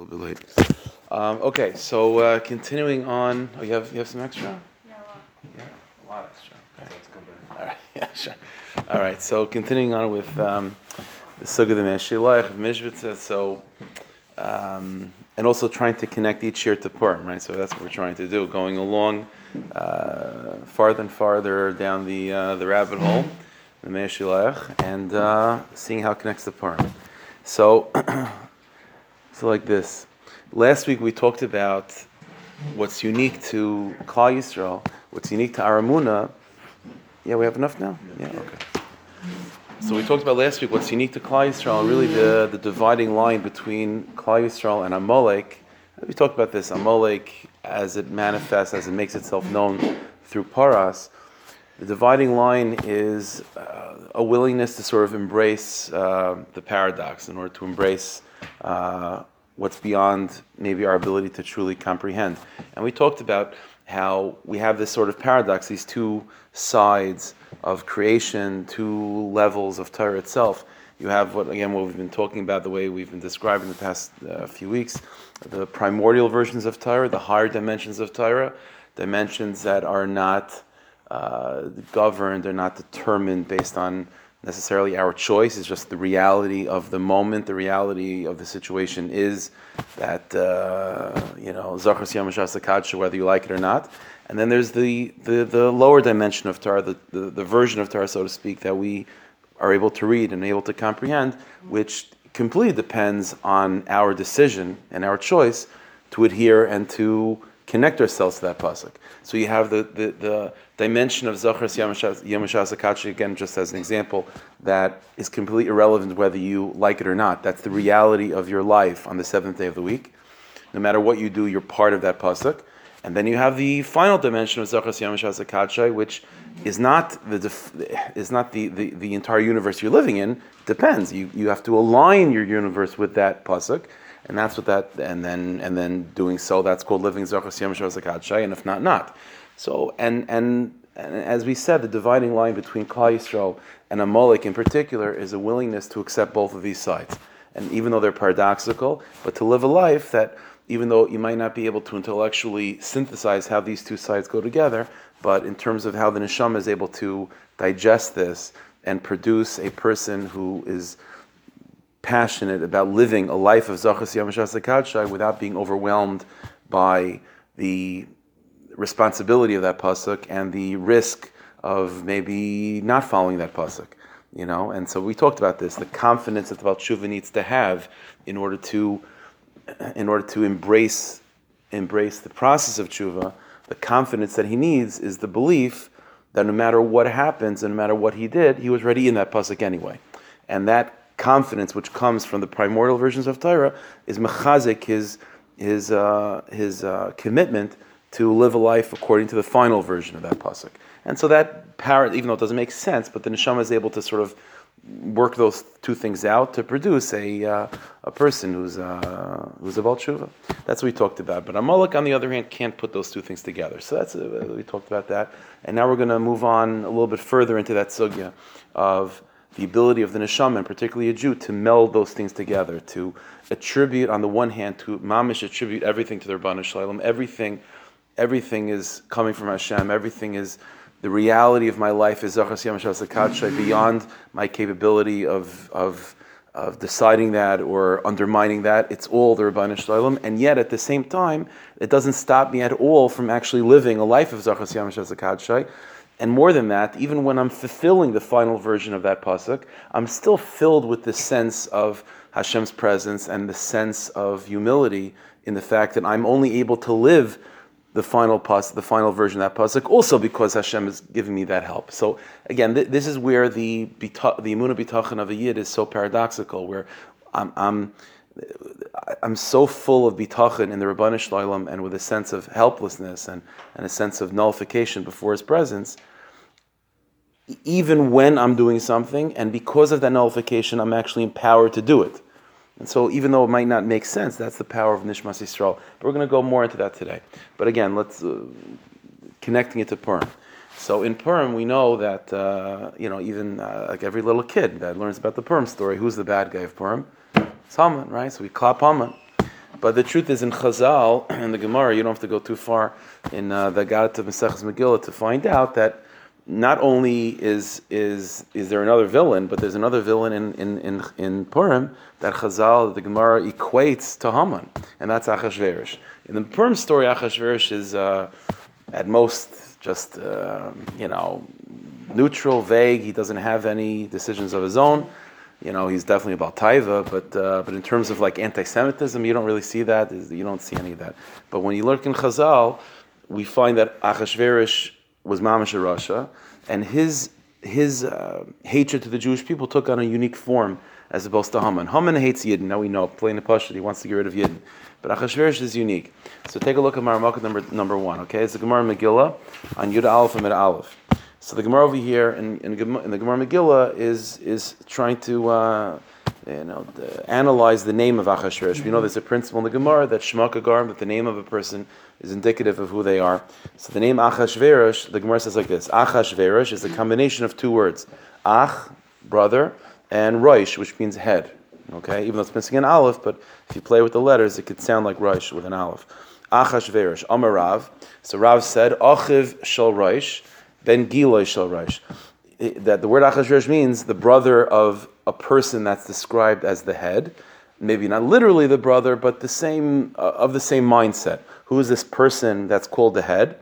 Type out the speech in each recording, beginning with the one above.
A little bit late. Um, okay, so uh, continuing on. Oh, you have you have some extra? Yeah, well, Yeah, a lot extra. Okay. All right, yeah, sure. All right, so continuing on with um, the Suga the Meshilach of Mishvitza, so um, and also trying to connect each year to Purim, right? So that's what we're trying to do, going along uh, farther and farther down the uh, the rabbit hole, the Meshilach, and uh, seeing how it connects to Purim. So, so like this. Last week we talked about what's unique to Klal Yisrael, what's unique to Aramuna. Yeah, we have enough now. Yeah, okay. So we talked about last week what's unique to Klal Yisrael, really the, the dividing line between Klal Yisrael and Amalek. We talked about this Amalek as it manifests, as it makes itself known through Paras. The dividing line is uh, a willingness to sort of embrace uh, the paradox in order to embrace uh, what's beyond maybe our ability to truly comprehend. And we talked about how we have this sort of paradox, these two sides of creation, two levels of Torah itself. You have what again what we've been talking about, the way we've been describing the past uh, few weeks, the primordial versions of Torah, the higher dimensions of Torah, dimensions that are not uh, governed, they're not determined based on necessarily our choice. It's just the reality of the moment, the reality of the situation is that uh, you know Zachas Yamashas whether you like it or not. And then there's the, the, the lower dimension of Torah, the, the, the version of Torah, so to speak, that we are able to read and able to comprehend, which completely depends on our decision and our choice to adhere and to connect ourselves to that pasuk. So you have the, the, the dimension of Zachras Yamashas Akachi, again, just as an example, that is completely irrelevant whether you like it or not. That's the reality of your life on the seventh day of the week. No matter what you do, you're part of that pasuk. And then you have the final dimension of Zachras Yamashas Akachi, which is not the def- is not the, the, the entire universe you're living in. Depends. You you have to align your universe with that pasuk and that's what that and then and then doing so that's called living zachas yom and if not, not. So and and. And as we said, the dividing line between Klal and Amalek in particular is a willingness to accept both of these sides. And even though they're paradoxical, but to live a life that, even though you might not be able to intellectually synthesize how these two sides go together, but in terms of how the neshama is able to digest this and produce a person who is passionate about living a life of Zachas Yamashas without being overwhelmed by the responsibility of that pasuk and the risk of maybe not following that pasuk. You know, and so we talked about this, the confidence that the Tshuva needs to have in order to in order to embrace embrace the process of tshuva, the confidence that he needs is the belief that no matter what happens and no matter what he did, he was ready in that pasuk anyway. And that confidence which comes from the primordial versions of Torah is mechazik his his uh, his uh, commitment to live a life according to the final version of that pasuk. And so that parrot, even though it doesn't make sense, but the neshama is able to sort of work those two things out to produce a uh, a person who's uh, who's a tshuva. That's what we talked about. But Amalek, on the other hand, can't put those two things together. So that's uh, we talked about that. And now we're going to move on a little bit further into that sugya of the ability of the neshama, and particularly a Jew, to meld those things together, to attribute, on the one hand, to mamish attribute everything to the Rabbanu Shalom. Everything, everything is coming from Hashem. Everything is the reality of my life is Zachas Yamashas beyond my capability of of of deciding that or undermining that. It's all the Rabbanu Shalom, and yet at the same time, it doesn't stop me at all from actually living a life of Zachas Yamashas and more than that, even when I'm fulfilling the final version of that pasuk, I'm still filled with the sense of Hashem's presence and the sense of humility in the fact that I'm only able to live the final pasuk, the final version of that pasuk, also because Hashem is giving me that help. So again, th- this is where the bita- the imuna bitachon of a yid is so paradoxical, where I'm, I'm I'm so full of bitachon in the Rabbanu Shalom and with a sense of helplessness and, and a sense of nullification before His presence even when I'm doing something, and because of that nullification, I'm actually empowered to do it. And so, even though it might not make sense, that's the power of Nishmas Yisrael. But we're going to go more into that today. But again, let's uh, connecting it to Purim. So in Purim, we know that uh, you know even uh, like every little kid that learns about the Purim story, who's the bad guy of Purim? It's Haman, right? So we clap Haman. But the truth is, in Chazal, in the Gemara, you don't have to go too far in uh, the Gadat of Maseches Megillah to find out that not only is is is there another villain, but there's another villain in in in, in Purim that Chazal, the Gemara equates to Haman, and that's Achashverosh. In the Purim story, Achashverosh is uh, at most just uh, you know neutral, vague. He doesn't have any decisions of his own. You know, he's definitely about taiva, but uh, but in terms of like anti-Semitism, you don't really see that. You don't see any of that. But when you look in Chazal, we find that Achashverosh was Mamash Rasha, and his his uh, hatred to the Jewish people took on a unique form as opposed to Haman. Haman hates Yidden. Now we know, plain the Pasha, he wants to get rid of Yidden. But Achashverosh is unique. So take a look at Maramaka number number one. Okay, it's the Gemara Megillah on Yud Aleph and Mid Aleph. So the Gemara over here in, in, in the Gemara Megillah is is trying to uh, you know analyze the name of Achashverosh. We know mm-hmm. there's a principle in the Gemara that Shema Kagarm, that the name of a person is indicative of who they are. So the name Achashverosh, the Gemara says like this: Achashverosh is a combination of two words, Ach, brother, and Roish, which means head. Okay, even though it's missing an aleph, but if you play with the letters, it could sound like Roish with an aleph. Achashverosh, Amarav. So Rav said, Achiv Shal Roish, Ben Giloy Shal Roish. That the word Achashverosh means the brother of a person that's described as the head. Maybe not literally the brother, but the same uh, of the same mindset. Who is this person that's called the head?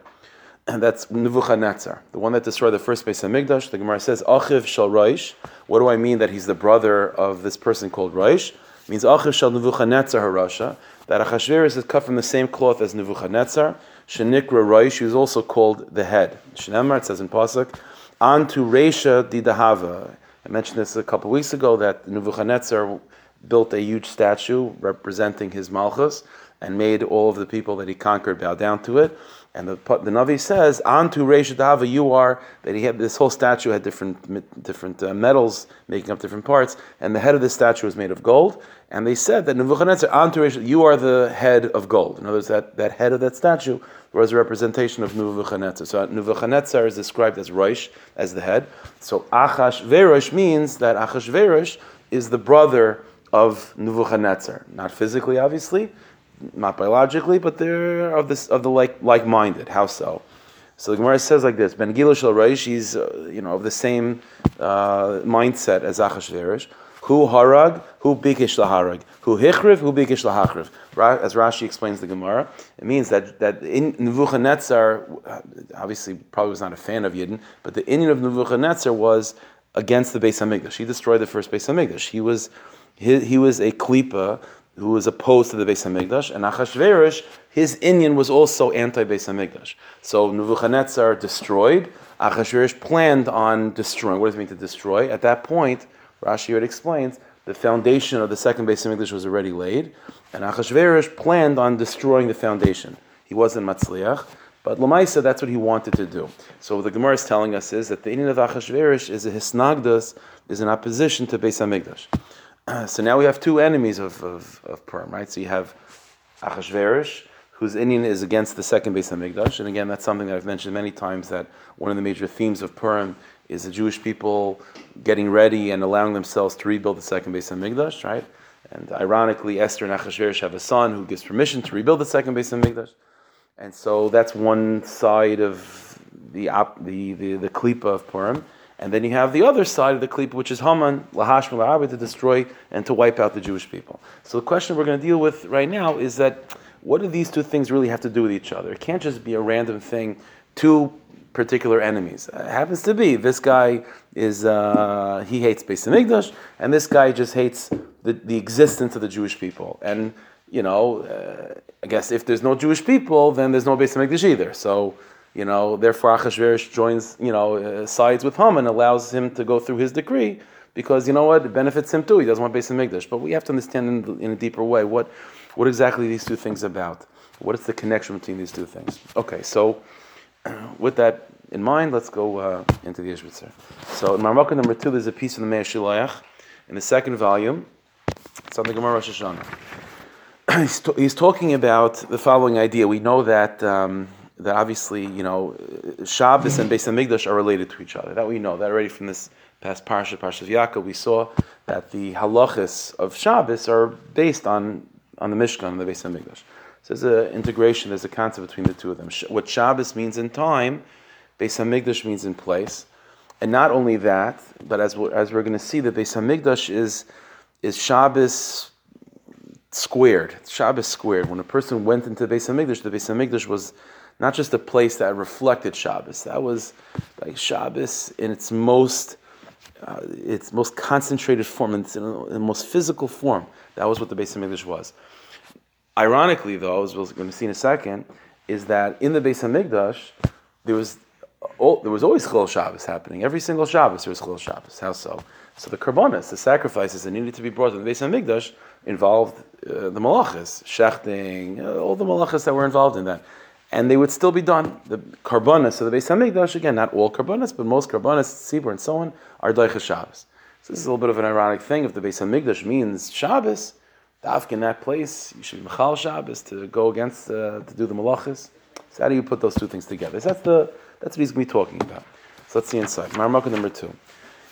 And that's Nebuchadnezzar, the one that destroyed the first base of Migdash. The Gemara says, Achiv Shal Roish. What do I mean that he's the brother of this person called Roish? It means Achiv Shal Nebuchadnezzar Harasha. That Achashverosh is cut from the same cloth as Nebuchadnezzar. Shenikra Roish, who's also called the head. Shenemar, it says in Pasuk, Antu Reisha Didahava. I mentioned this a couple weeks ago that Nebuchadnezzar built a huge statue representing his Malchus and made all of the people that he conquered bow down to it. And the, the Navi says, "Antu Reishadava, you are that he had this whole statue had different different uh, metals making up different parts, and the head of the statue was made of gold. And they said that Nebuchadnezzar, Antu Reish, you are the head of gold. In other words, that, that head of that statue was a representation of Nebuchadnezzar. So Nebuchadnezzar is described as Roish, as the head. So Achashverosh means that Achashverosh is the brother of Nebuchadnezzar, not physically, obviously, not biologically, but they're of this of the like like-minded. How so? So the Gemara says like this: Ben Gila Shal Reish, he's uh, you know of the same uh, mindset as Achashverosh. Who harag, who bikish laharag, who hichriv, who bikish lahachriv. As Rashi explains the Gemara, it means that that in Nebuchadnezzar, obviously probably was not a fan of Yidden, but the Inyan of Nebuchadnezzar was against the Beis Hamikdash. He destroyed the first Beis Hamikdash. He was he, he was a klipa who was opposed to the Beis Hamikdash, and Achashverosh, his Inyan was also anti-Beis Hamikdash. So Nebuchadnezzar destroyed. Achashverosh planned on destroying. What does it mean to destroy? At that point, Rashi already explains the foundation of the second Beis Hamikdash was already laid, and Achashverosh planned on destroying the foundation. He wasn't Matzliach, but Lamaisa, that's what he wanted to do. So what the Gemara is telling us is that the Inyan of Achashverosh is a hisnagdas, is in opposition to Beis Hamikdash. so now we have two enemies of, of, of Purim, right? So you have Achashverosh, whose Inyan is against the second Beis Hamikdash, and again, that's something that I've mentioned many times. That one of the major themes of Purim is the Jewish people getting ready and allowing themselves to rebuild the second base of Hamikdash, right? And ironically, Esther and Achashverosh have a son who gives permission to rebuild the second base of Hamikdash, and so that's one side of the op- the the, the klipa of Purim. And then you have the other side of the klipa, which is Haman, Lahash to destroy and to wipe out the Jewish people. So the question we're going to deal with right now is that what do these two things really have to do with each other? It can't just be a random thing, two particular enemies. It happens to be this guy is uh, he hates Beis Hamikdash, and this guy just hates the, the existence of the Jewish people. And you know, uh, I guess if there's no Jewish people, then there's no Beis Hamikdash either. So you know, therefore Achashverosh joins, you know, uh, sides with Haman, allows him to go through his decree because you know what, it benefits him too. He doesn't want Beis Hamikdash. But we have to understand in, in, a deeper way what, what exactly these two things about. What is the connection between these two things? Okay, so with that in mind, let's go uh, into the Ishbitzer. So in Marmaka number two, there's a piece in the Mei Shiloach in the second volume. It's on the Gemara Rosh Hashanah. he's, he's, talking about the following idea. We know that. Um, that obviously, you know, Shabbos and Beis Hamikdash are related to each other. That we know. That already from this past parsha, parsha of Yaakov, we saw that the halachas of Shabbos are based on on the Mishkan, and the Beis Hamikdash. So there's an integration, there's a concept between the two of them. What Shabbos means in time, Beis Hamikdash means in place. And not only that, but as we're, as we're going to see, the Beis Hamikdash is, is Shabbos squared. Shabbos squared. When a person went into Beis Hamikdash, the Beis Hamikdash was not just a place that reflected Shabbos. That was like Shabbos in its most uh, its most concentrated form, in its, in the most physical form. That was what the Beis Hamikdash was. Ironically, though, as we're going to see in a second, is that in the Beis Hamikdash there was oh, there was always Chol Shabbos happening. Every single Shabbos there was Chol Shabbos. How so? So the karbonas, the sacrifices that needed to be brought to the Beis Hamikdash, involved uh, the malachas, shechting, uh, all the malachas that were involved in that. And they would still be done. The karbonas so the Beis Hamikdash, again, not all karbonas, but most karbonas, tzibur and so on, are Daicha Shabbos. So this is a little bit of an ironic thing. If the Beis Hamikdash means Shabbos, Dafk in that place, you should be Machal Shabbos to go against, uh, to do the malachas. So how do you put those two things together? So that's, the, that's what he's going to be talking about. So let's see inside. Marmaka number two.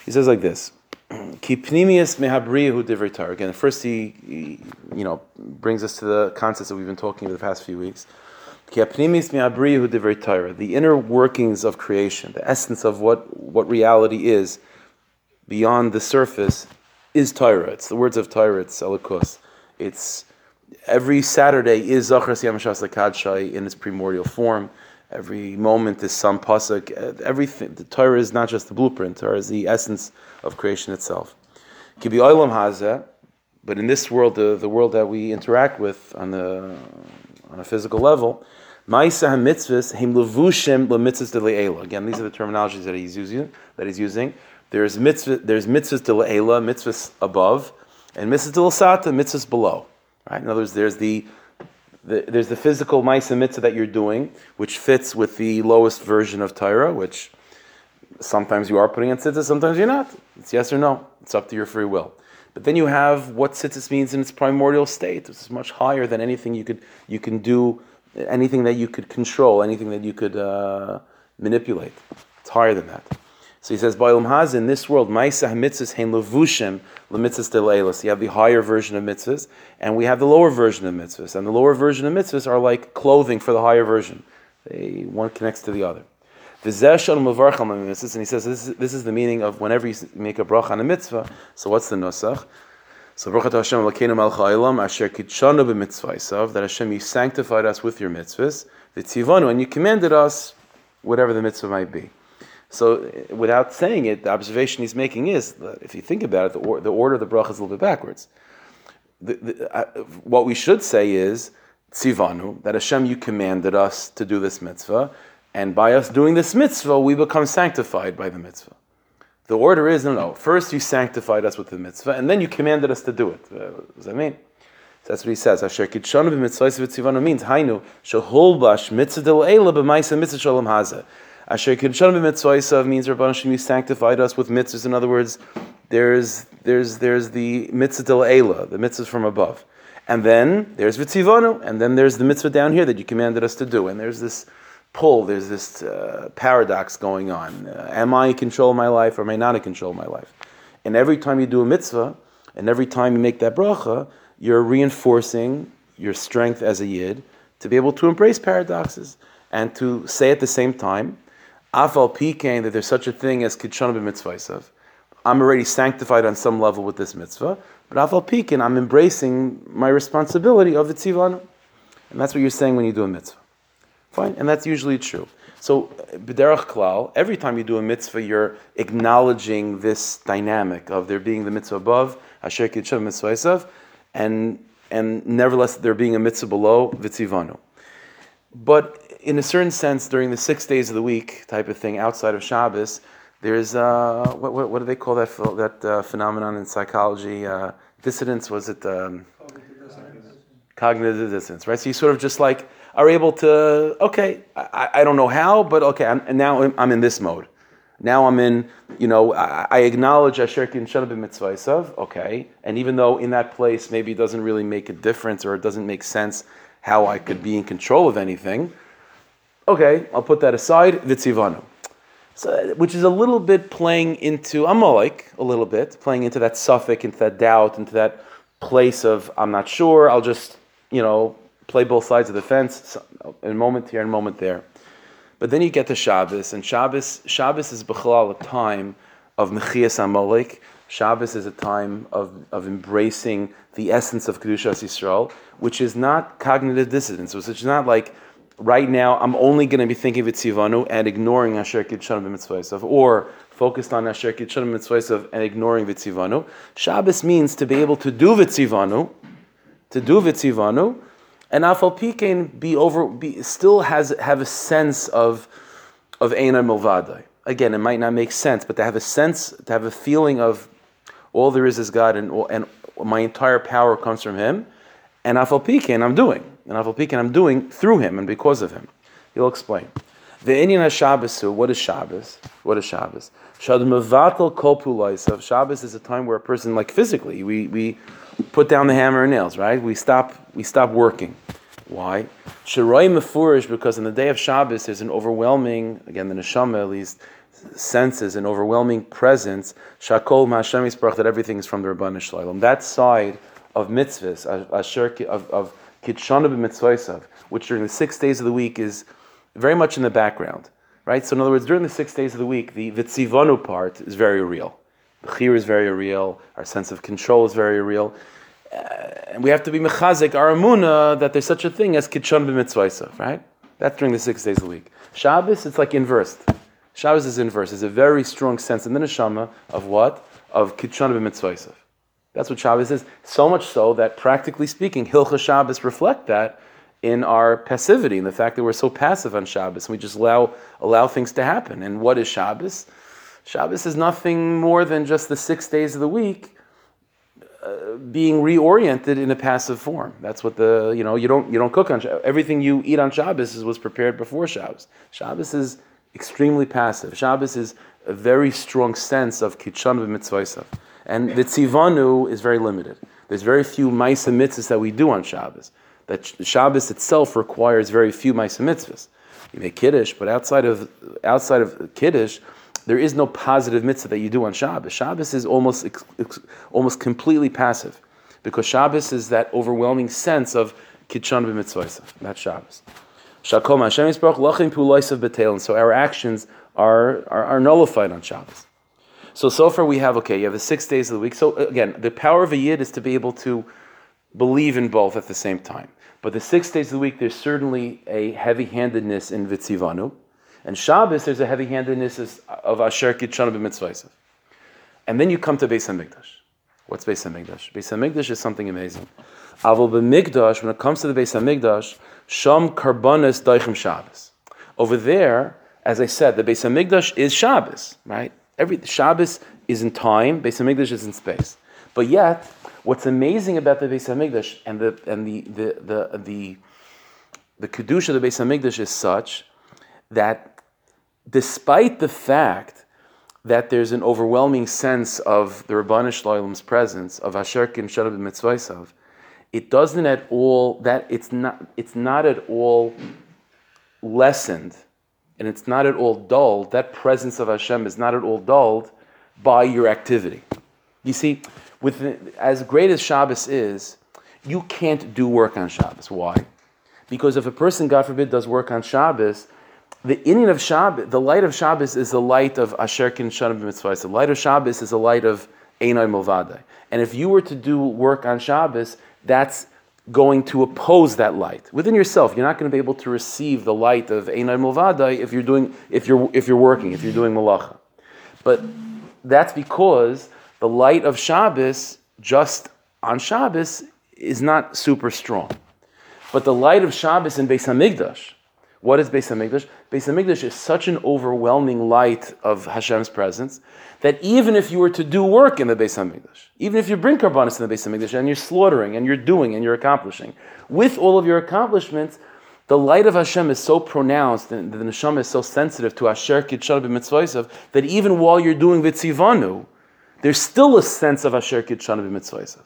He says like this. Ki pnimius mehabriyahu divrei Torah. Again, first he, he, you know, brings us to the concepts that we've been talking about the past few weeks. The inner workings of creation, the essence of what, what reality is beyond the surface is Torah. It's the words of Torah, it's Elikos. It's every Saturday is Zachar Yom Shas in its primordial form. Every moment is some pasuk. Uh, everything. The Torah is not just the blueprint. Torah is the essence of creation itself. Kibi olam hazeh, but in this world, the, the world that we interact with on the on a physical level, ma'isa mitzvahs him levushim lemitzvahs de Again, these are the terminologies that he's using. That he's using. There's mitzvah. There's mitzvahs de le'ela, above, and mitzvahs de mitzvahs below. Right. In other words, there's the the, there's the physical Maisa Mitzvah that you're doing, which fits with the lowest version of Torah, which sometimes you are putting in tzitzis, sometimes you're not. It's yes or no. It's up to your free will. But then you have what tzitzis means in its primordial state. This is much higher than anything you could you can do, anything that you could control, anything that you could uh, manipulate. It's higher than that. So he says, Ba'ilam Haz, in this world, Maisa mitzvahs hein levushim lemitzvahs deleilas. You have the higher version of mitzvahs, and we have the lower version of mitzvahs. And the lower version of mitzvahs are like clothing for the higher version. They, one connects to the other. And he says, this is, this is the meaning of whenever you make a bracha on a mitzvah. So what's the nusach? So Baruch Hashem Elokeinu Melech Haolam Asher Kitshanu b'mitzvaysav that Hashem you sanctified us with your mitzvahs the tzivanu and you commanded us whatever the mitzvah might be. So, without saying it, the observation he's making is that if you think about it, the, or, the order of the bracha is a little bit backwards. The, the, uh, what we should say is tzivanu that Hashem you commanded us to do this mitzvah, and by us doing this mitzvah, we become sanctified by the mitzvah. The order is no, no. First, you sanctified us with the mitzvah, and then you commanded us to do it. Uh, what does that mean? So that's what he says. Asher kitshanu b'mitzvah v'tzivanu means hainu shehulbash mitzvah del b'maisa mitzvah shalom hazeh Asher b'mitzvah means Rabban Hashem, you sanctified us with mitzvahs. In other words, there's there's there's the mitzvah del Eila, the mitzvahs from above, and then there's vitzivanu, and then there's the mitzvah down here that you commanded us to do, and there's this pull, there's this uh, paradox going on. Uh, am I in control of my life, or am I not in control of my life? And every time you do a mitzvah, and every time you make that bracha, you're reinforcing your strength as a yid to be able to embrace paradoxes and to say at the same time Afal pikein that there's such a thing as kitshana b'mitzvah. I'm already sanctified on some level with this mitzvah, but afal pikein, I'm embracing my responsibility of the tzivanu. And that's what you're saying when you do a mitzvah. Fine, and that's usually true. So, b'derach klal, every time you do a mitzvah, you're acknowledging this dynamic of there being the mitzvah above, asher kitshana mitzvah, and and nevertheless there being a mitzvah below, vitzivanu. But in a certain sense, during the six days of the week type of thing outside of Shabbos, there's uh, what, what, what, do they call that that uh, phenomenon in psychology? Uh, dissidence was it? Um, cognitive dissonance, right? So you sort of just like are able to okay, I, I don't know how, but okay, I'm, and now I'm in this mode. Now I'm in, you know, I, I acknowledge Asher Kin Mitzvah okay, and even though in that place maybe it doesn't really make a difference or it doesn't make sense how I could be in control of anything, Okay, I'll put that aside. Vitzivanu. So, which is a little bit playing into Amalek, a little bit, playing into that suffix, into that doubt, into that place of I'm not sure. I'll just you know play both sides of the fence. In a moment here and a moment there. But then you get to Shabbos, and Shabbos Shabbos is b'chalal a time of mechias amalek. Shabbos is a time of, of embracing the essence of Kedushas Yisrael, which is not cognitive dissonance. So it's not like right now I'm only going to be thinking of Tzivanu and ignoring Asher Kidshanim Mitzvahs, or focused on Asher Kidshanim Mitzvahs and ignoring Vitzivanu. Shabbos means to be able to do Vitzivanu, to do Vitzivanu, and Afal Pikein be over, be, still has have a sense of of Einar Milvadai. Again, it might not make sense, but to have a sense, to have a feeling of all there is is God, and, and my entire power comes from Him. And Afal Pikin, I'm doing. And Afal Pikin, I'm doing through Him and because of Him. He'll explain. The Inyan Shabbos, what is Shabbos? What is Shabbos? Shadmavatal kopulaisav. Shabbos is a time where a person, like physically, we, we put down the hammer and nails, right? We stop, we stop working. Why? Shiroi mefurish, because in the day of Shabbos there's an overwhelming, again the neshama at least, senses an overwhelming presence, shakol ma'ashem yisparach, that everything is from the Rabban Shalom. That side of mitzvahs, of, of kitshana b'mitzvaysav, which during the six days of the week is very much in the background, right? So in other words, during the six days of the week, the vitzivanu part is very real. The chir is very real. Our sense of control is very real. Uh, and we have to be mechazik, our amuna, that there's such a thing as kitshon b'mitzvaysav, right? That's during the six days the week. Shabbos, it's like inversed. Shabbos is inverse. It's a very strong sense in the neshama of what? Of kitchana b'mitzvaysav. That's what Shabbos is. So much so that, practically speaking, Hilcha Shabbos reflect that in our passivity, in the fact that we're so passive on Shabbos, and we just allow allow things to happen. And what is Shabbos? Shabbos is nothing more than just the six days of the week uh, being reoriented in a passive form. That's what the you know you don't you don't cook on Shabbos. everything you eat on Shabbos is, was prepared before Shabbos. Shabbos is extremely passive. Shabbos is a very strong sense of kitchan v'mitzvaysav. And the tzivanu is very limited. There's very few ma'isa mitzvahs that we do on Shabbos. That Shabbos itself requires very few ma'isa mitzvahs. You make kiddush, but outside of outside of kiddush, there is no positive mitzvah that you do on Shabbos. Shabbos is almost almost completely passive, because Shabbos is that overwhelming sense of kitchan b'mitzvah. That's Shabbos. Shakom Hashem Yisbarach Lachim Puloisav Betel. So our actions are, are, are nullified on Shabbos. So so far we have okay. You have the six days of the week. So again, the power of a yid is to be able to believe in both at the same time. But the six days of the week, there's certainly a heavy-handedness in Vitzivanu. And Shabbos, there's a heavy-handedness of Asher Kitshana b'mitzvaysev. And then you come to Beis HaMikdash. What's Beis HaMikdash? Beis HaMikdash is something amazing. Avol b'mikdash, when it comes to the Beis HaMikdash, Sham Karbanis Daichem Shabbos. Over there, as I said, the Beis Hamikdash is Shabbos, right? Every Shabbos is in time, Beis Hamikdash is in space. But yet, what's amazing about the Beis Hamikdash and the and the the the the, the kedusha of the Beis Hamikdash is such that, despite the fact that there's an overwhelming sense of the Rabbanish Shloim's presence of Asher Kim Mitzvaysav, it doesn't at all that it's not it's not at all lessened and it's not at all dulled that presence of Hashem is not at all dulled by your activity. You see with as great as Shabbos is you can't do work on Shabbos. Why? Because if a person God forbid does work on Shabbos the Inyan of Shabbos, the light of Shabbos is the light of Asher Kin Shanam Mitzvah. The light of Shabbos is the light of Einai Milvadai. And if you were to do work on Shabbos, that's going to oppose that light within yourself. You're not going to be able to receive the light of Einai Mulvadai if you're doing if you're if you're working if you're doing malacha. But that's because the light of Shabbos just on Shabbos is not super strong. But the light of Shabbos in Beis Hamikdash, what is Beis Hamikdash? Beis Hamikdash is such an overwhelming light of Hashem's presence that even if you were to do work in the Beis Hamikdash, even if you bring karbanis in the Beis Hamikdash and you're slaughtering and you're doing and you're accomplishing, with all of your accomplishments, the light of Hashem is so pronounced and the neshama is so sensitive to Asher Kitshal b'mitzvaysav that even while you're doing vitzivanu, there's still a sense of Asher Kitshal b'mitzvaysav.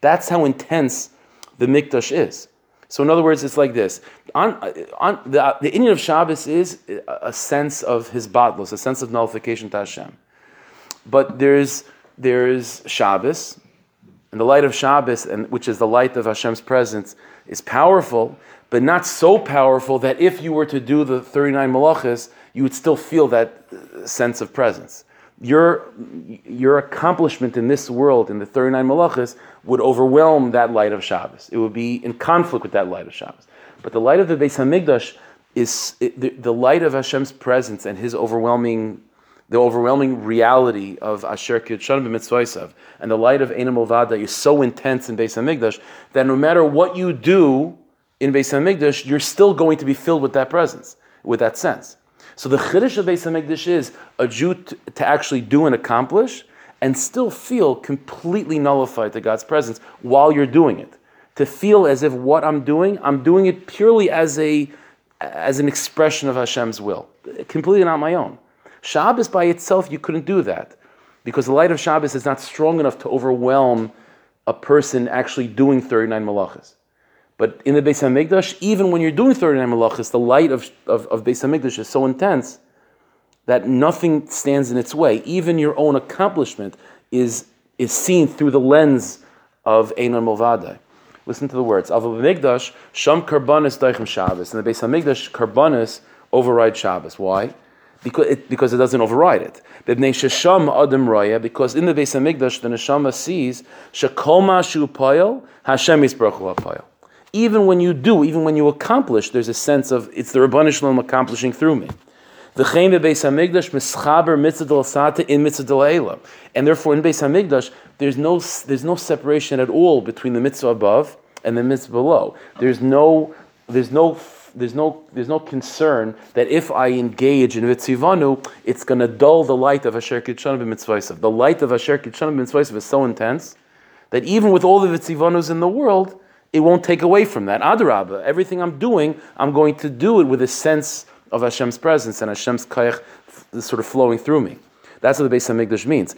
That's how intense the mikdash is. So in other words, it's like this. On, on the, the Inyan of Shabbos is a sense of his batlos, a sense of nullification to Hashem. But there's there's Shabbos, and the light of Shabbos, and which is the light of Hashem's presence, is powerful, but not so powerful that if you were to do the 39 malachas, you would still feel that uh, sense of presence. Your, your accomplishment in this world, in the 39 malachas, would overwhelm that light of Shabbos. It would be in conflict with that light of Shabbos. But the light of the Beis Hamikdash is it, the, the light of Hashem's presence and His overwhelming the overwhelming reality of Asher Kidshan b'mitzvaysav and the light of Einam Ovada is so intense in Beis Hamikdash that no matter what you do in Beis Hamikdash, you're still going to be filled with that presence, with that sense. So the chiddush of Beis Hamikdash is a Jew to, to actually do and accomplish, and still feel completely nullified to God's presence while you're doing it. To feel as if what I'm doing, I'm doing it purely as a as an expression of Hashem's will, completely not my own. Shabbos by itself, you couldn't do that because the light of Shabbos is not strong enough to overwhelm a person actually doing 39 malachas. But in the Beis Hamikdash, even when you're doing 39 malachas, the light of, of, of Beis Hamikdash is so intense that nothing stands in its way. Even your own accomplishment is, is seen through the lens of Einan Mulvadai. Listen to the words. Av Hamikdash, Sham Karbanis Daichem Shabbos. In the Beis Hamikdash, Karbanis override Shabbos. Why? because it, because it doesn't override it. because in the Beis Hamikdash the neshama sees shekol mashu payel Hashem yisbaruch Even when you do, even when you accomplish, there's a sense of it's the Rabbanu Shalom accomplishing through me. The Chaim Beis Hamikdash mischaber mitzvah in mitzvah and therefore in Beis Hamikdash there's no there's no separation at all between the mitzvah above and the mitzvah below. There's no there's no there's no, there's no concern that if I engage in Vitzivanu, it's going to dull the light of Asher Kitshana b'mitzvaysav. The light of Asher Kitshana b'mitzvaysav is so intense that even with all the Vitzivanus in the world, it won't take away from that. Adarabba, everything I'm doing, I'm going to do it with a sense of Hashem's presence and Hashem's kayach sort of flowing through me. That's what the Beis Hamikdash means.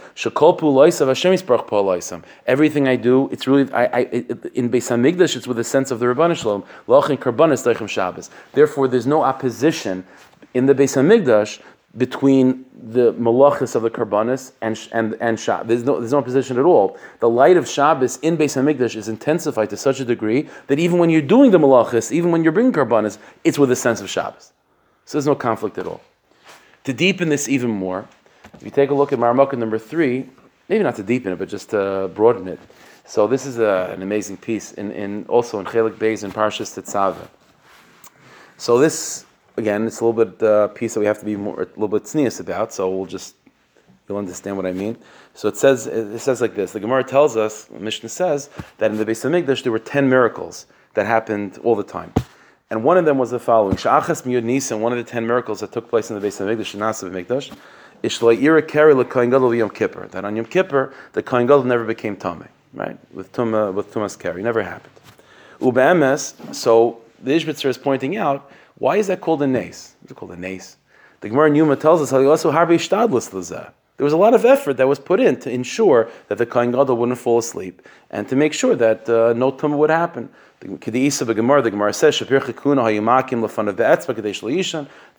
Everything I do, it's really I, I, in Beis Hamikdash. It's with a sense of the Rabbanu Shalom. Lachin karbanis deichem Shabbos. Therefore, there's no opposition in the Beis Hamikdash between the malachis of the karbanis and and and Shabbos. There's no there's no opposition at all. The light of Shabbos in Beis Hamikdash is intensified to such a degree that even when you're doing the malachis, even when you're bringing karbanis, it's with a sense of Shabbos. So there's no conflict at all. To deepen this even more. If you take a look at Marmukah number three, maybe not to deepen it, but just to broaden it. So this is a, an amazing piece in, in also in Chelik Beis in Parshas Tetzaveh. So this again, it's a little bit uh, piece that we have to be more a little bit tznius about. So we'll just you'll understand what I mean. So it says it says like this. The Gemara tells us, Mishnah says that in the Beis Hamikdash there were ten miracles that happened all the time. And one of them was the following: Sha'achas miyud nisan, one of the ten miracles that took place in the Beis Hamikdash, Nasa Hamikdash, Ishla Keri LeKohen Gadol Yom Kippur. That on Yom Kippur, the Kohen Gadol never became Tomei, right? With Tuma, with Tumas Keri. Never happened. Ube'emes, so the Ishbitzer is pointing out, why is that called a nace? It's called a nace. The Gemara in Yuma tells us. There was a lot of effort that was put in to ensure that the Kohen Gadol wouldn't fall asleep and to make sure that uh, no tumah would happen. The Gemara, the Gemara says, the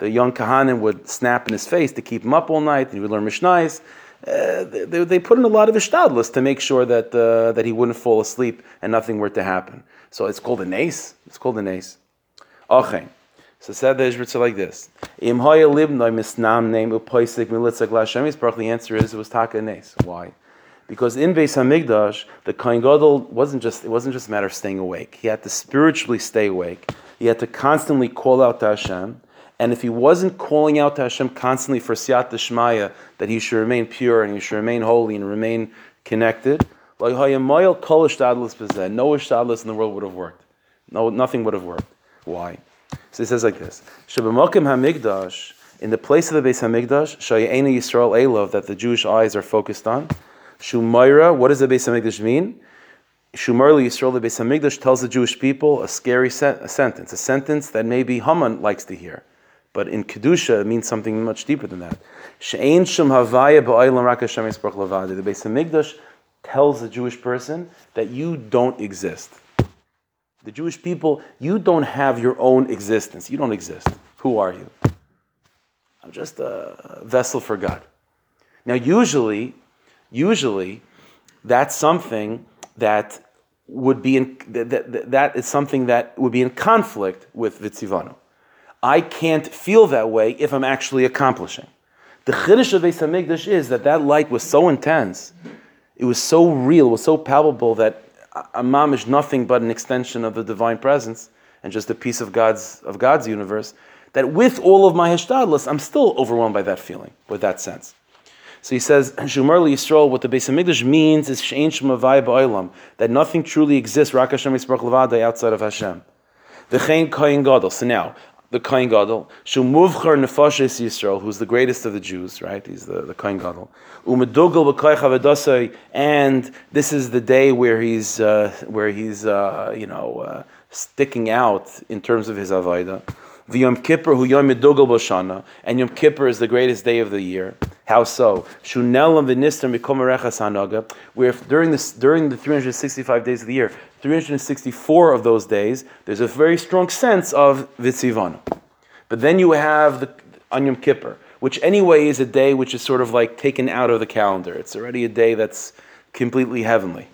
young Kahanim would snap in his face to keep him up all night, and he would learn Mishnais. Uh, they, they, put in a lot of ishtadlus to make sure that uh, that he wouldn't fall asleep and nothing were to happen. So it's called a nace. It's called a nace. Okay. So said the Ishbitzer like this. Misnam. The answer is it was taka nace. Why? Because in Beis Hamikdash, the Kohen Gadol wasn't just it wasn't just a matter of staying awake. He had to spiritually stay awake. He had to constantly call out to Hashem. And if he wasn't calling out to Hashem constantly for Siyat Shmaya, that he should remain pure and he should remain holy and remain connected, no ishtadlis in the world would have worked. No, nothing would have worked. Why? So he says like this: Shabamakim Hamikdash, in the place of the Beis Hamikdash, Shayena Yisrael Elov, that the Jewish eyes are focused on. Shumaira, what does the Beis Hamikdash mean? Shumar Yisrael, the Beis Hamikdash tells the Jewish people a scary a sentence, a sentence that maybe Haman likes to hear. But in Kedusha, it means something much deeper than that. She'ein shum havaya ba'olam rak Hashem The Beis Hamikdash tells the Jewish person that you don't exist. The Jewish people, you don't have your own existence. You don't exist. Who are you? I'm just a vessel for God. Now, usually, usually that's something that would be in, that, that, is something that would be in conflict with Vitzivanu. I can't feel that way if I'm actually accomplishing. The Chiddush of Beis Hamikdash is that that light was so intense, it was so real, it was so palpable that Amam is nothing but an extension of the divine presence and just a piece of God's of God's universe. That with all of my hishtadlus, I'm still overwhelmed by that feeling, with that sense. So he says, Shumar Yisrael, what the Beis Hamikdash means is Shein Shemavai Ba'olam, that nothing truly exists, Rak Hashem Levadai, outside of Hashem. The Chain Kohen Gadol. So now, the Kohen Gadol, Shumuvchar Nefashes Yisrael, who's the greatest of the Jews, right? He's the, the Kohen Gadol. Umedugal B'Koich and this is the day where he's, uh, where he's, uh, you know, uh, sticking out in terms of his Avaida. The Yom Kippur, who Yom Medugal Boshana, and Yom Kippur is the greatest day of the year. How so? Shunelam v'nistam mikomarechas hanaga, where during this during the 365 days of the year, 364 of those days, there's a very strong sense of vitzivana. But then you have the on Yom Kippur, which anyway is a day which is sort of like taken out of the calendar. It's already a day that's completely heavenly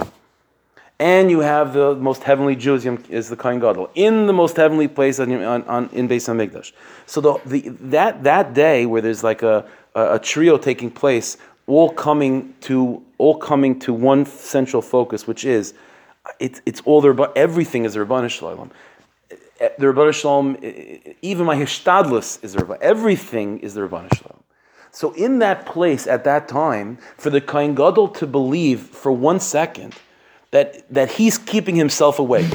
and you have the most heavenly Jews is the Kohen Gadol in the most heavenly place on, on, on in Beis Hamikdash. So the, the, that that day where there's like a, a, a, trio taking place, all coming to all coming to one central focus, which is it's it's all the everything is the Rabbanu Shalom. The Rabbanu Shalom, even my hishtadlus is the Rabbanu. Everything is the Rabbanu Shalom. So in that place at that time, for the Kohen Gadol to believe for one second that, that he's keeping himself awake.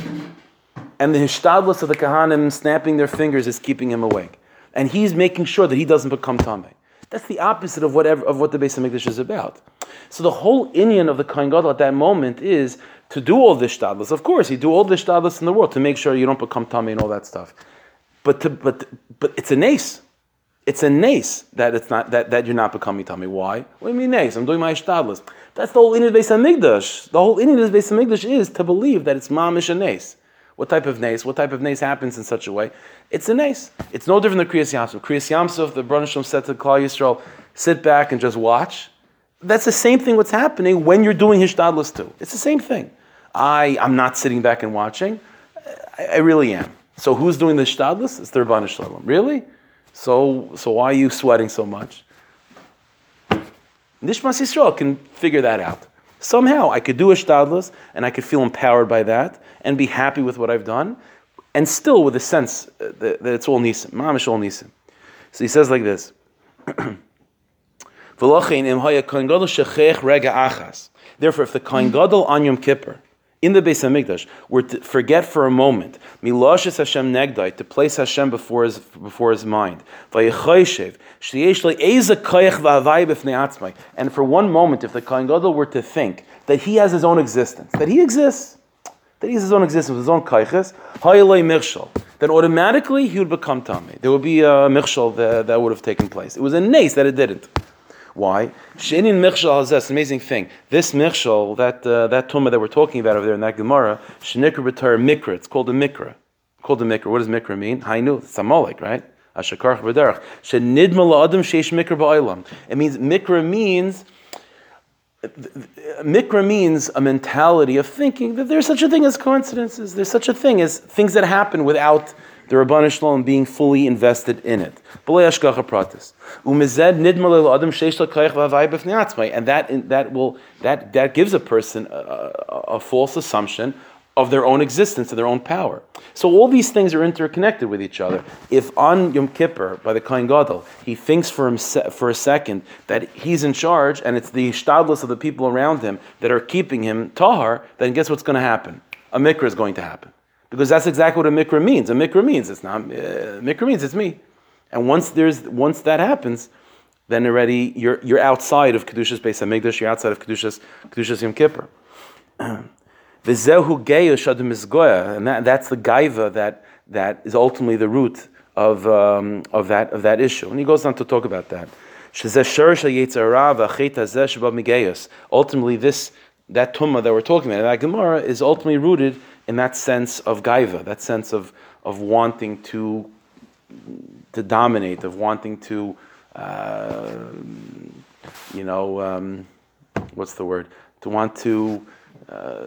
And the hishtadlus of the Kahanim snapping their fingers is keeping him awake. And he's making sure that he doesn't become Tameh. That's the opposite of, whatever, of what the Beis HaMikdash is about. So the whole Inyan of the Kohen Gadol at that moment is to do all this shtadlus. Of course, you do all the shtadlus in the world to make sure you don't become tummy and all that stuff. But, to, but, but it's a nace. It's a nace that it's not that, that you're not becoming tummy. Why? What do you mean nace? I'm doing my shtadlus. That's the whole of Beis Hamikdash. The whole of Beis Hamikdash is to believe that it's mamish a nace. What type of nace? What type of nace happens in such a way? It's a nace. It's no different than Kriyas Yamsuf. Kriyas Yamsuf, the Branishim said to Klal Yisrael, sit back and just watch. That's the same thing what's happening when you're doing Hishtadlus too. It's the same thing. I, I'm not sitting back and watching. I, I really am. So who's doing the Hishtadlus? It's the Rabban Shalom. Really? So, so why are you sweating so much? Nishmas Yisrael can figure that out. Somehow I could do a shtadlus and I could feel empowered by that and be happy with what I've done and still with a sense uh, that, that it's all nisim, mamish all nisim. So he says like this. Therefore, if the Kohen Gadol on Yom Kippur in the Beis Hamikdash were to forget for a moment miloshes Hashem negdai to place Hashem before his before his mind. And for one moment, if the Kohen Gadol were to think that he has his own existence, that he exists, that he has his own existence, his own kaiches, then automatically he would become Tami. There would be a mirshal that, that would have taken place. It was a nace that it didn't. Why? Sheinin Michshal has amazing thing. This Michshal, that uh, that tumah that we're talking about over there in that Gemara, Shenikra B'tar Mikra. It's called a Mikra. Called a Mikra. What does Mikra mean? Hainu. It's Amalek, right? Ashakarch B'derach. Shenidma La'adam Sheish Mikra Ba'olam. It means Mikra means. Mikra means a mentality of thinking that there's such a thing as coincidences. There's such a thing as things that happen without the Rabban Shalom being fully invested in it. And that, that, will, that, that gives a person a, a, a false assumption of their own existence and their own power. So all these things are interconnected with each other. If on Yom Kippur, by the Kohen Gadol, he thinks for, him for a second that he's in charge and it's the shtadlus of the people around him that are keeping him tahar, then guess what's going to happen? A mikra is going to happen because that's exactly what a mikra means. A mikra means it's not uh, mikra means it's me, and once there's once that happens, then already you're you're outside of kedushas Beis Hamikdash. You're outside of kedushas kedushas Yom Kippur. V'zehu shadim izgoya, and that, that's the gaiva that that is ultimately the root of um, of that of that issue. And he goes on to talk about that. Ultimately, this that tumah that we're talking about, that Gemara, is ultimately rooted in that sense of gaiva, that sense of, of wanting to, to dominate, of wanting to, uh, you know, um, what's the word? To want to uh,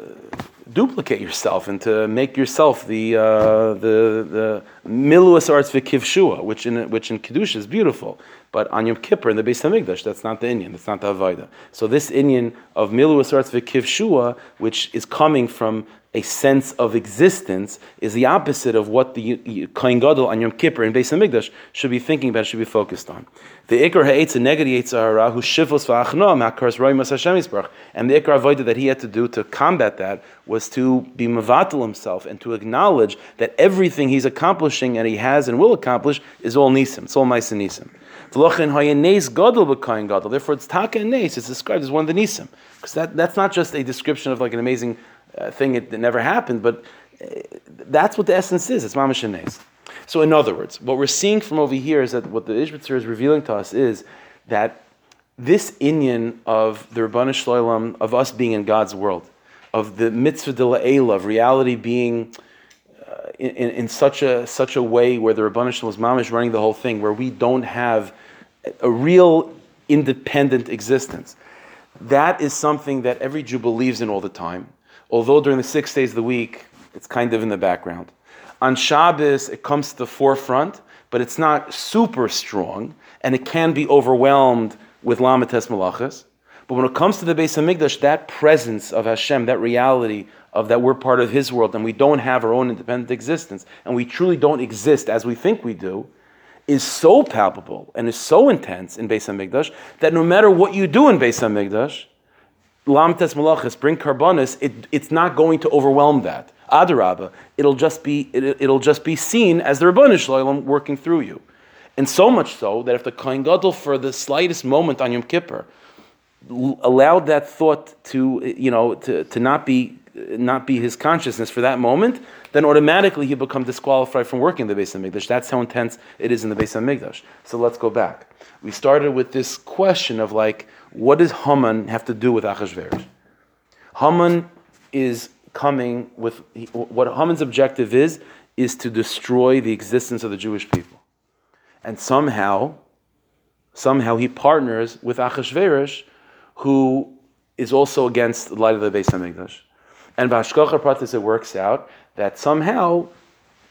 duplicate yourself and to make yourself the uh, the the miluas arts v'kivshua, which in which in kedusha is beautiful, but on Yom Kippur in the Beis Hamikdash, that's not the Inyan, that's not the Avodah. So this Inyan of miluas arts v'kivshua, which is coming from a sense of existence is the opposite of what the Kohen Gadol on Yom Kippur in Beis Hamikdash should be thinking about, should be focused on. The Ikar Ha'etz and Neged Yitzhara who shivos v'achnom ha'kars roimas Hashem Yisbarach. And the Ikar Avodah that he had to do to combat that was to be mavatal himself and to acknowledge that everything he's accomplishing and he has and will accomplish is all nisim, it's all mice and nisim. Therefore, it's taka and nes. It's described as one of the nisim because that, that's not just a description of like an amazing thing it, it, never happened, but uh, that's what the essence is. It's mamash So, in other words, what we're seeing from over here is that what the Ishbitzer is revealing to us is that this inyan of the Rabbanu Shloim, of us being in God's world, of the mitzvah de la'ela, of reality being uh, in, in, such a such a way where the Rabbanu Shloim's mom is running the whole thing, where we don't have a real independent existence. That is something that every Jew believes in all the time although during the six days of the week, it's kind of in the background. On Shabbos, it comes to the forefront, but it's not super strong, and it can be overwhelmed with Lamates Malachas. But when it comes to the Beis Hamikdash, that presence of Hashem, that reality of that we're part of His world and we don't have our own independent existence, and we truly don't exist as we think we do, is so palpable and is so intense in Beis Hamikdash that no matter what you do in Beis Hamikdash, lamtes malachas, bring karbonis, it, it's not going to overwhelm that. Adarabba, it'll just be it, will just be seen as the Rabbanu Shalom working through you, and so much so that if the Kohen Gadol for the slightest moment on Yom Kippur allowed that thought to you know to, to not be not be his consciousness for that moment, then automatically he become disqualified from working the Beis Hamikdash. That's how intense it is in the Beis Hamikdash. So let's go back. We started with this question of like what does Haman have to do with Achashverosh? Haman is coming with what Haman's objective is is to destroy the existence of the Jewish people, and somehow, somehow he partners with Achashverosh, who is also against the light of the Beis Hamikdash. And Vashkocha Pratis, it works out that somehow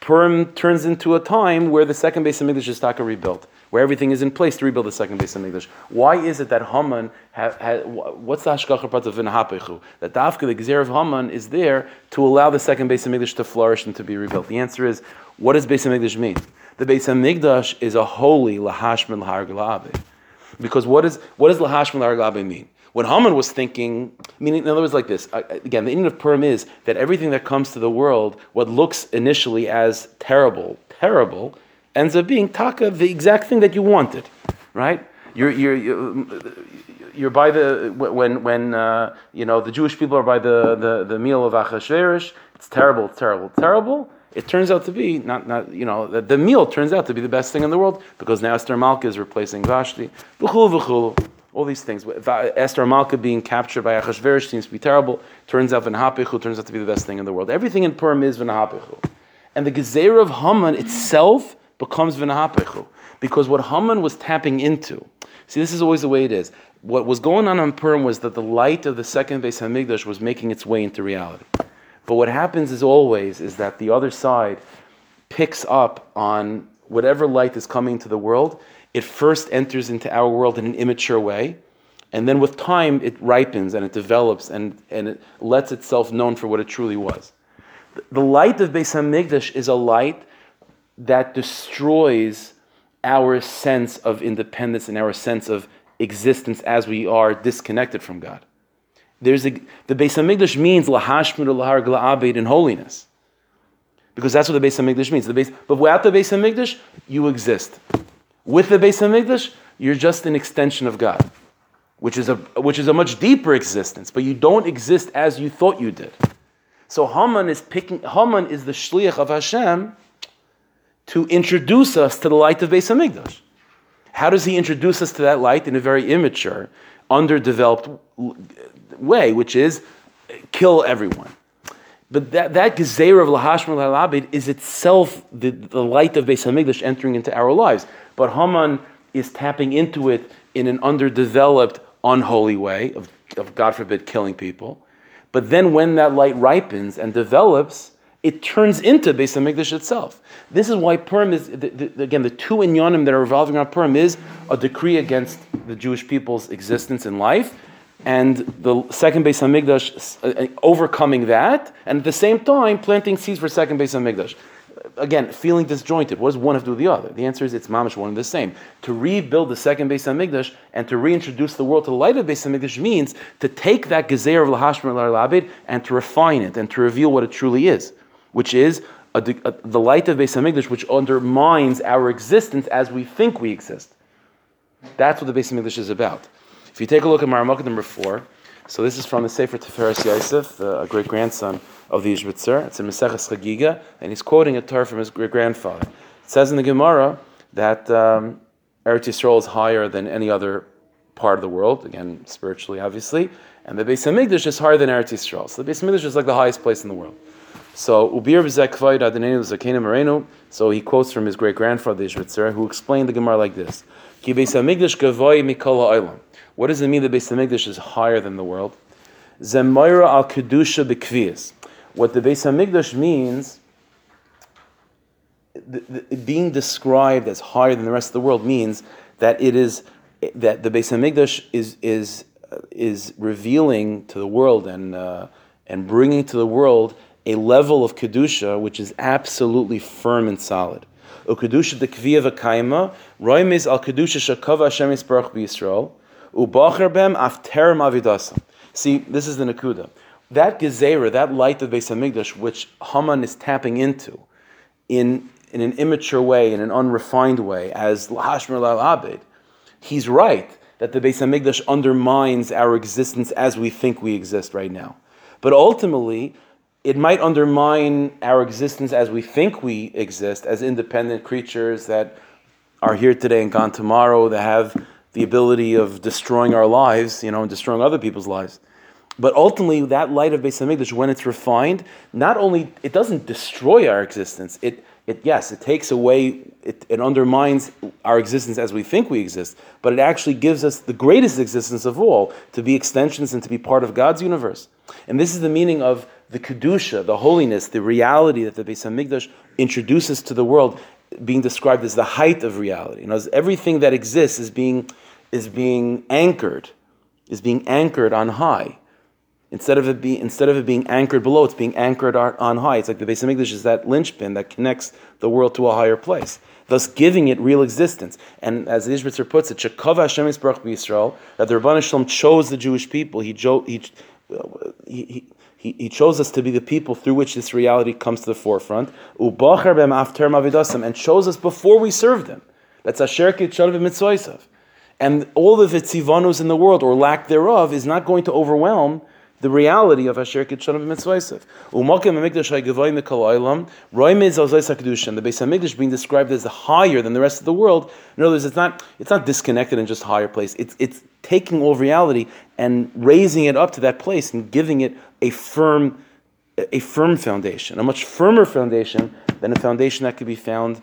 Purim turns into a time where the second Beis Hamikdash is taka rebuilt where everything is in place to rebuild the second Beis Hamikdash. Why is it that Haman have what's the hashgacha part of v'nahapechu? That dafka the gezer of Haman is there to allow the second Beis Hamikdash to flourish and to be rebuilt. The answer is, what does Beis Hamikdash mean? The Beis Hamikdash is a holy Lahashman lahar Because what, is, what does Lahashman lahar mean? When Haman was thinking, meaning in other words, like this. Again, the meaning of Purim is that everything that comes to the world, what looks initially as terrible, terrible, ends up being taka, the exact thing that you wanted, right? You're, you're, you're, you're by the, when, when uh, you know, the Jewish people are by the, the, the meal of Achashverosh, it's terrible, terrible, terrible. It turns out to be, not, not you know, the, the meal turns out to be the best thing in the world because now Esther Malka is replacing Vashti. V'chul, v'chul all these things. Esther Malka being captured by Achashverosh seems to be terrible. Turns out V'nahapichu turns out to be the best thing in the world. Everything in Purim is V'nahapichu. And the Gezerah of Haman itself becomes v'nahapechu. Because what Haman was tapping into, see, this is always the way it is. What was going on in Purim was that the light of the second Beis Hamikdash was making its way into reality. But what happens is always is that the other side picks up on whatever light is coming to the world. It first enters into our world in an immature way, and then with time it ripens and it develops and, and it lets itself known for what it truly was. The light of Beis Hamikdash is a light that destroys our sense of independence and our sense of existence as we are disconnected from God. There's a, the Beis Hamikdash means lahashmir lahar gla'abed in holiness, because that's what the Beis Hamikdash means. The base, but without the Beis Hamikdash, you exist. With the Beis Hamikdash, you're just an extension of God, which is a which is a much deeper existence. But you don't exist as you thought you did. So Haman is picking. Haman is the shliach of Hashem to introduce us to the light of Beis Hamikdash. How does he introduce us to that light in a very immature, underdeveloped way, which is kill everyone? But that, that gezer of Lahashmer Labid is itself the, the light of Beis Hamikdash entering into our lives. But Haman is tapping into it in an underdeveloped, unholy way of, of God forbid, killing people. But then when that light ripens and develops, it turns into Beis Hamikdash itself. This is why Purim is, the, the, again, the two inyanim that are revolving around Purim is a decree against the Jewish people's existence in life, and the second Beis Hamikdash uh, uh, overcoming that, and at the same time planting seeds for second Beis Hamikdash again, feeling disjointed. What does one have to do with the other? The answer is it's mamish one and the same. To rebuild the second Beis Hamikdash and to reintroduce the world to the light of Beis Hamikdash means to take that gezer of lahashmer and to refine it and to reveal what it truly is, which is a, a, the light of Beis Hamikdash, which undermines our existence as we think we exist. That's what the Beis Hamikdash is about. If you take a look at Maramaka number four, so this is from the Sefer Tiferes Yosef, a great grandson of the Ishbitzer. It's in Maseches Chagiga, and he's quoting a Torah from his great grandfather. It says in the Gemara that um, Eretz Yisrael is higher than any other part of the world, again, spiritually, obviously, and the Beis Hamikdash is higher than Eretz Yisrael. So the Beis Hamikdash is like the highest place in the world. So Ubir V'zek Adenenu Zakena Morenu. So he quotes from his great grandfather Ishbitzer, who explained the Gemara like this. What does it mean that Beis Hamikdash is higher than the world? Zemayra al kedusha. What the Beis Hamikdash means, the, the, being described as higher than the rest of the world means that it is that the Beis Hamikdash is is is revealing to the world and uh, and bringing to the world a level of kedusha which is absolutely firm and solid. Ukedusha de kviya v'kaima, al kedusha shakava Hashem Yisbarach b'Yisrael, ubacher bem afterim avidasam. See, this is the nakuda that gezerah, that light of Beis Hamikdash, which Haman is tapping into, in in an immature way, in an unrefined way, as Lahashmer Abed, he's right that the Beis Hamikdash undermines our existence as we think we exist right now. But ultimately, it might undermine our existence as we think we exist as independent creatures that are here today and gone tomorrow, that have the ability of destroying our lives, you know, and destroying other people's lives. But ultimately, that light of Beis Hamikdash, when it's refined, not only it doesn't destroy our existence. It, it yes, it takes away, it, it undermines our existence as we think we exist. But it actually gives us the greatest existence of all to be extensions and to be part of God's universe. And this is the meaning of the kedusha, the holiness, the reality that the Beis Hamikdash introduces to the world, being described as the height of reality. You know, as everything that exists is being is being anchored, is being anchored on high. Instead of it being instead of it being anchored below, it's being anchored on high. It's like the Beis Hamikdash is that linchpin that connects the world to a higher place, thus giving it real existence. And as the Ishbitzer puts it, Shekava Hashem Yisbarach Yisrael, that the Rabban Shalom chose the Jewish people. He, he, he, he, he chose us to be the people through which this reality comes to the forefront. And chose us before we served him. That's Asher Kitshalav Mitzvaysav. And all the vitzivanos in the world, or lack thereof, is not going to overwhelm the reality of Asher Kitshon Mitzvaysev. Umakim Hamikdash HaGavoy Mikol Olam, Roimiz Ozais HaKadosh, and the Beis Hamikdash being described as higher than the rest of the world. In other words, it's not, it's not disconnected in just higher place. It's, it's taking all reality and raising it up to that place and giving it a firm, a firm foundation, a much firmer foundation than a foundation that could be found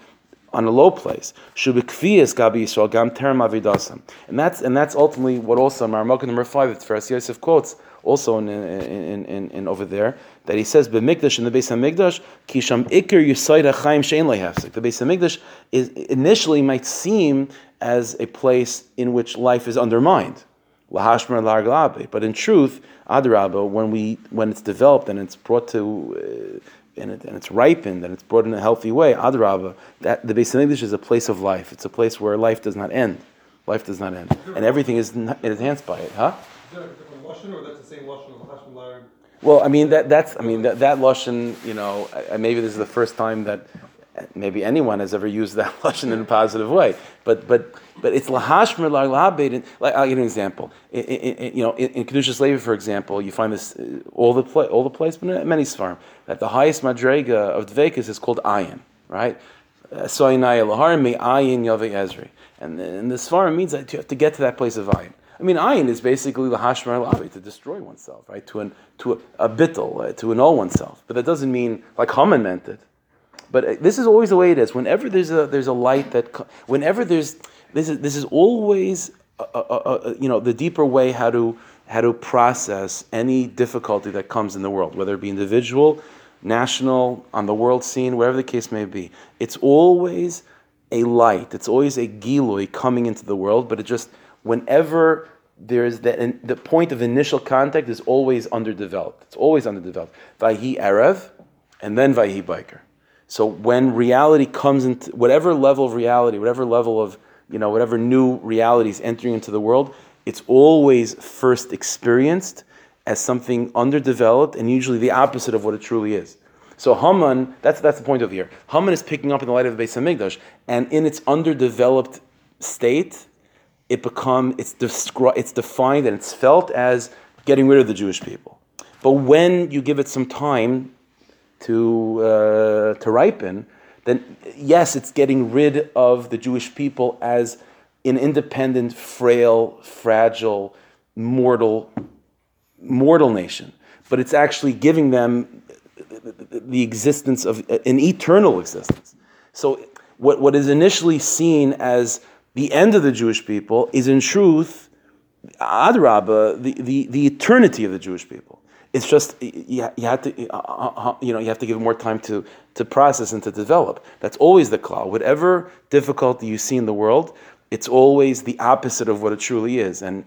on a low place. gabi Yisrael gam terem And that's and that's ultimately what also Maramaka number five that Tiferes Yosef quotes also in, in, in, in, over there that he says b'mikdash in the Beis Hamikdash kisham ikir yusaida chaim shein lehafsik. The Beis Hamikdash is initially might seem as a place in which life is undermined. But in truth, adrabah, when we when it's developed and it's brought to uh, and, it, and it's ripened and it's brought in a healthy way, adrabah, that the Beis Hamikdash is a place of life. It's a place where life does not end. Life does not end, and everything is enhanced by it. Huh? Lashon, or that's the same lashon of Well, I mean that that's I mean that that lashon, you know, maybe this is the first time that maybe anyone has ever used that lashon in a positive way. But but but it's lahashmer lahabed. Like I'll give you an example. In, in, you know, in, in Kedushas Levi, for example, you find this uh, all the pla- all the place, but many svarim that the highest madrega of dvekas is called ayin, right? Soinai lahar me ayin ezri, and and the svarim means that you have to get to that place of ayin. I mean, ayin is basically the hashmar lavi, to destroy oneself, right? To, an, to a, a bittel, uh, to annul oneself. But that doesn't mean like Haman meant it. But uh, this is always the way it is. Whenever there's a, there's a light that, whenever there's, this is, this is always, uh, uh, uh, uh, you know, the deeper way how to, how to process any difficulty that comes in the world, whether it be individual, national, on the world scene, wherever the case may be. It's always a light. It's always a giloi coming into the world, but it just whenever there is the, the point of initial contact is always underdeveloped. It's always underdeveloped. Vayhi erev, and then vayhi biker. So when reality comes into whatever level of reality, whatever level of you know whatever new reality is entering into the world, it's always first experienced as something underdeveloped and usually the opposite of what it truly is. So Haman, that's that's the point of here. Haman is picking up in the light of the Beis Hamikdash, and in its underdeveloped state, it become it's descri- it's defined and it's felt as getting rid of the Jewish people. But when you give it some time to uh, to ripen, then yes, it's getting rid of the Jewish people as an independent, frail, fragile, mortal, mortal nation. But it's actually giving them the existence of an eternal existence. So, what, what is initially seen as the end of the Jewish people is in truth, Adrabah, the, the, the eternity of the Jewish people. It's just you, you have to uh, uh, uh, you know you have to give more time to to process and to develop. That's always the cloud. Whatever difficulty you see in the world, it's always the opposite of what it truly is. And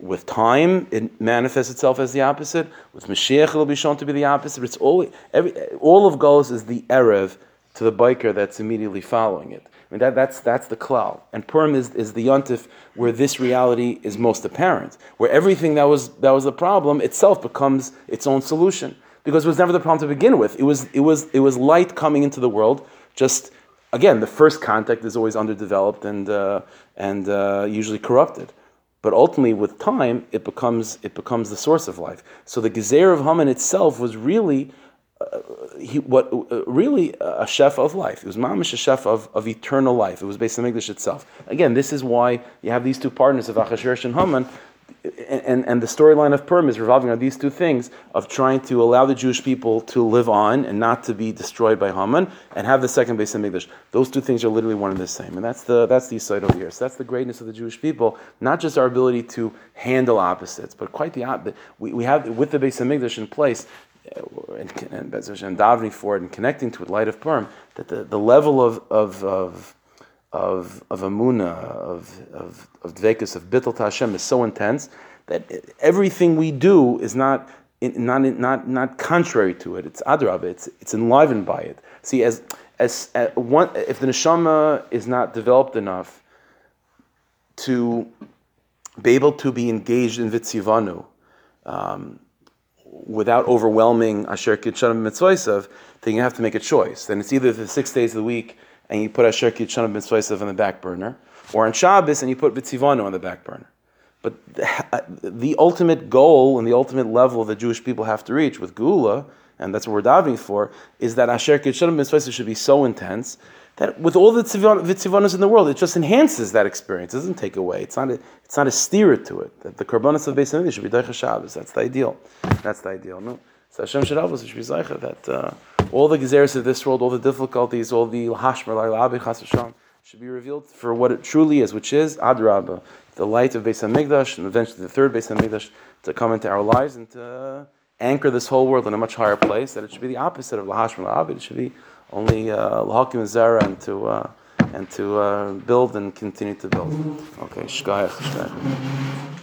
with time, it manifests itself as the opposite. With Mashiach, it'll be shown to be the opposite. It's always every all of Golos is the erev to the biker that's immediately following it. I mean that, that's that's the klal, and Purim is, is the yontif where this reality is most apparent, where everything that was that was the problem itself becomes its own solution because it was never the problem to begin with. It was it was it was light coming into the world. Just again, the first contact is always underdeveloped and uh, and uh, usually corrupted. But ultimately, with time, it becomes it becomes the source of life. So the gezer of Haman itself was really he what uh, really a chef of life. It was mamish a chef of, of eternal life. It was Beis Hamikdash itself. Again, this is why you have these two partners of Achashverosh and Haman and, and the storyline of Purim is revolving on these two things of trying to allow the Jewish people to live on and not to be destroyed by Haman and have the second Beis Hamikdash. Those two things are literally one and the same. And that's the that's the side over here. So that's the greatness of the Jewish people, not just our ability to handle opposites, but quite the opposite. We, we have with the Beis Hamikdash in place and, and, davening for it and connecting to it, light of Purim, that the, the level of, of, of of of amuna, of of of dvekus, of bittul to Hashem is so intense that everything we do is not not not not contrary to it. It's adrab. It's it's enlivened by it. See, as as, as one, if the neshama is not developed enough to be able to be engaged in vitzivanu um, without overwhelming asher kitchanim mitzvaysav, then you have to make a choice. Then it's either the six days of the week and you put Asher Kitshana Ben Svaisav on the back burner, or on Shabbos and you put Bitzivano on the back burner. But the, the, ultimate goal and the ultimate level that Jewish people have to reach with Gula, and that's what we're diving for, is that Asher Kitshana Ben Svaisav should be so intense that with all the Vitzivanos in the world, it just enhances that experience. It doesn't take away. It's not a, it's not a steer to it. That the Karbanis of Beis should be Deicha Shabbos. That's the ideal. That's the ideal. No? So Hashem should help us. should be Zeicha that. Uh, all the gezeres of this world, all the difficulties, all the hashmer, should be revealed for what it truly is, which is Adraba, the light of Beis Hamikdash, and eventually the third Beis Hamikdash to come into our lives and to anchor this whole world in a much higher place. That it should be the opposite of lahashmer la'abed. It should be only uh, lahakim and zera and to uh, and to uh, build and continue to build. Okay, shkayach, shkayach.